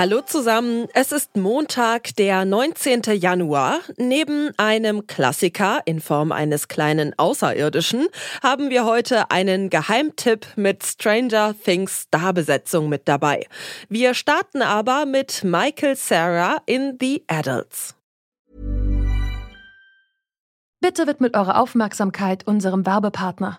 Hallo zusammen, es ist Montag, der 19. Januar. Neben einem Klassiker in Form eines kleinen Außerirdischen haben wir heute einen Geheimtipp mit Stranger Things Starbesetzung mit dabei. Wir starten aber mit Michael Sarah in The Adults. Bitte widmet eure Aufmerksamkeit unserem Werbepartner.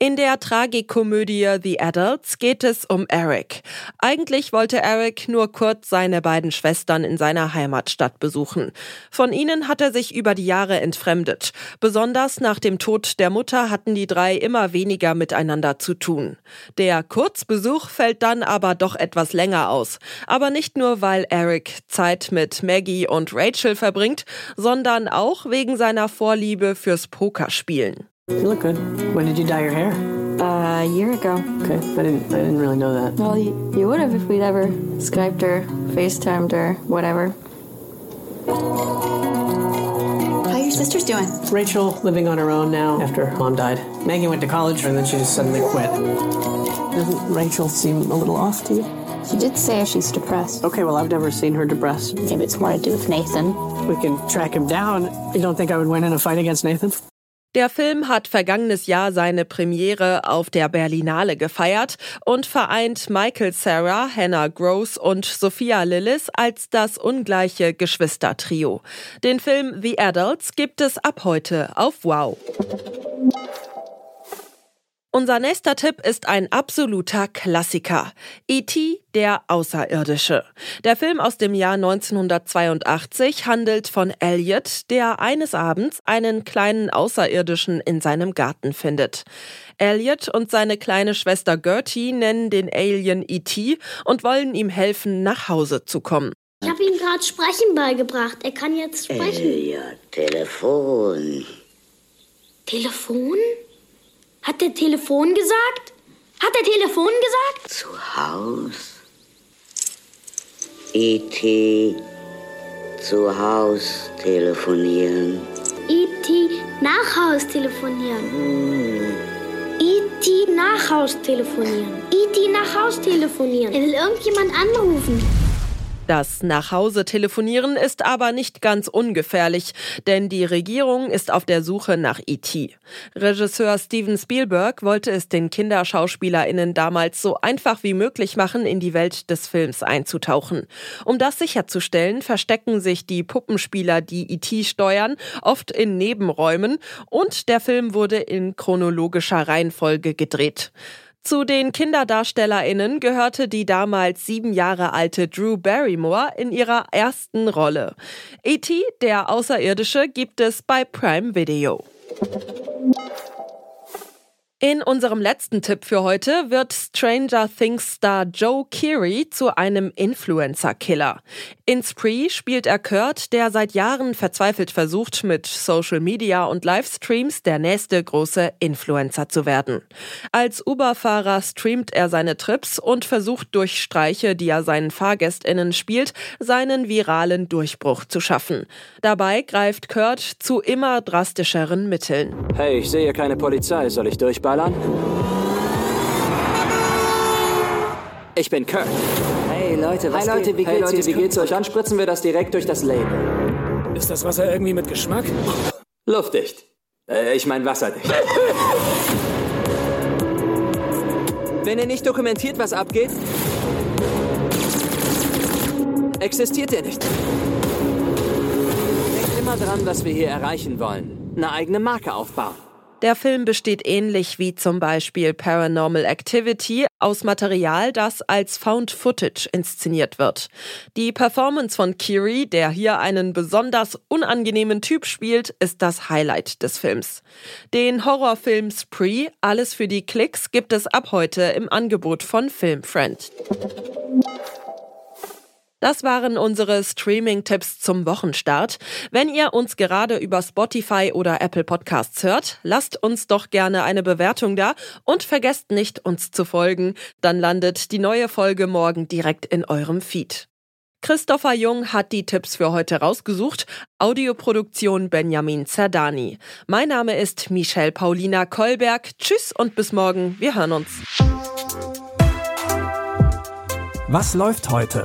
In der Tragikomödie The Adults geht es um Eric. Eigentlich wollte Eric nur kurz seine beiden Schwestern in seiner Heimatstadt besuchen. Von ihnen hat er sich über die Jahre entfremdet. Besonders nach dem Tod der Mutter hatten die drei immer weniger miteinander zu tun. Der Kurzbesuch fällt dann aber doch etwas länger aus. Aber nicht nur, weil Eric Zeit mit Maggie und Rachel verbringt, sondern auch wegen seiner Vorliebe fürs Pokerspielen. You look good. When did you dye your hair? Uh, a year ago. Okay, I didn't. I didn't really know that. Well, you, you would have if we'd ever Skyped her, FaceTimed her, whatever. How your sisters doing? Rachel living on her own now after mom died. Maggie went to college and then she just suddenly quit. Doesn't Rachel seem a little off to you? She did say she's depressed. Okay, well I've never seen her depressed. Maybe it's more to do with Nathan. We can track him down. You don't think I would win in a fight against Nathan? Der Film hat vergangenes Jahr seine Premiere auf der Berlinale gefeiert und vereint Michael Sarah, Hannah Gross und Sophia Lillis als das ungleiche Geschwistertrio. Den Film The Adults gibt es ab heute auf Wow. Unser nächster Tipp ist ein absoluter Klassiker. E.T. der Außerirdische. Der Film aus dem Jahr 1982 handelt von Elliot, der eines Abends einen kleinen Außerirdischen in seinem Garten findet. Elliot und seine kleine Schwester Gertie nennen den Alien E.T. und wollen ihm helfen, nach Hause zu kommen. Ich habe ihm gerade Sprechen beigebracht. Er kann jetzt sprechen. Elliot, Telefon. Telefon? Hat der Telefon gesagt? Hat der Telefon gesagt? Zu Haus. E.T. zu Haus telefonieren. E.T. nach Haus telefonieren. E.T. nach Haus telefonieren. E.T. nach Haus telefonieren. Er will irgendjemand anrufen. Das Nachhause telefonieren ist aber nicht ganz ungefährlich, denn die Regierung ist auf der Suche nach E.T. Regisseur Steven Spielberg wollte es den KinderschauspielerInnen damals so einfach wie möglich machen, in die Welt des Films einzutauchen. Um das sicherzustellen, verstecken sich die Puppenspieler, die E.T. steuern, oft in Nebenräumen und der Film wurde in chronologischer Reihenfolge gedreht. Zu den KinderdarstellerInnen gehörte die damals sieben Jahre alte Drew Barrymore in ihrer ersten Rolle. E.T., der Außerirdische, gibt es bei Prime Video. In unserem letzten Tipp für heute wird Stranger Things Star Joe Keery zu einem Influencer-Killer. In Spree spielt er Kurt, der seit Jahren verzweifelt versucht, mit Social Media und Livestreams der nächste große Influencer zu werden. Als Uber-Fahrer streamt er seine Trips und versucht durch Streiche, die er seinen FahrgästInnen spielt, seinen viralen Durchbruch zu schaffen. Dabei greift Kurt zu immer drastischeren Mitteln. Hey, ich sehe keine Polizei. Soll ich durchballern? Ich bin Kurt. Hey Leute, was hey, Leute, wie, hey, Leute, wie geht's euch? Dann spritzen wir das direkt durch das Label. Ist das Wasser irgendwie mit Geschmack? Luftdicht. Äh, ich mein wasserdicht. Wenn ihr nicht dokumentiert, was abgeht, existiert ihr nicht. Denkt immer dran, was wir hier erreichen wollen. Eine eigene Marke aufbauen. Der Film besteht ähnlich wie zum Beispiel Paranormal Activity aus Material, das als Found Footage inszeniert wird. Die Performance von Kiri, der hier einen besonders unangenehmen Typ spielt, ist das Highlight des Films. Den Horrorfilm Spree, alles für die Klicks, gibt es ab heute im Angebot von Filmfriend. Das waren unsere Streaming-Tipps zum Wochenstart. Wenn ihr uns gerade über Spotify oder Apple Podcasts hört, lasst uns doch gerne eine Bewertung da und vergesst nicht, uns zu folgen. Dann landet die neue Folge morgen direkt in eurem Feed. Christopher Jung hat die Tipps für heute rausgesucht. Audioproduktion Benjamin Zerdani. Mein Name ist Michelle Paulina Kolberg. Tschüss und bis morgen. Wir hören uns. Was läuft heute?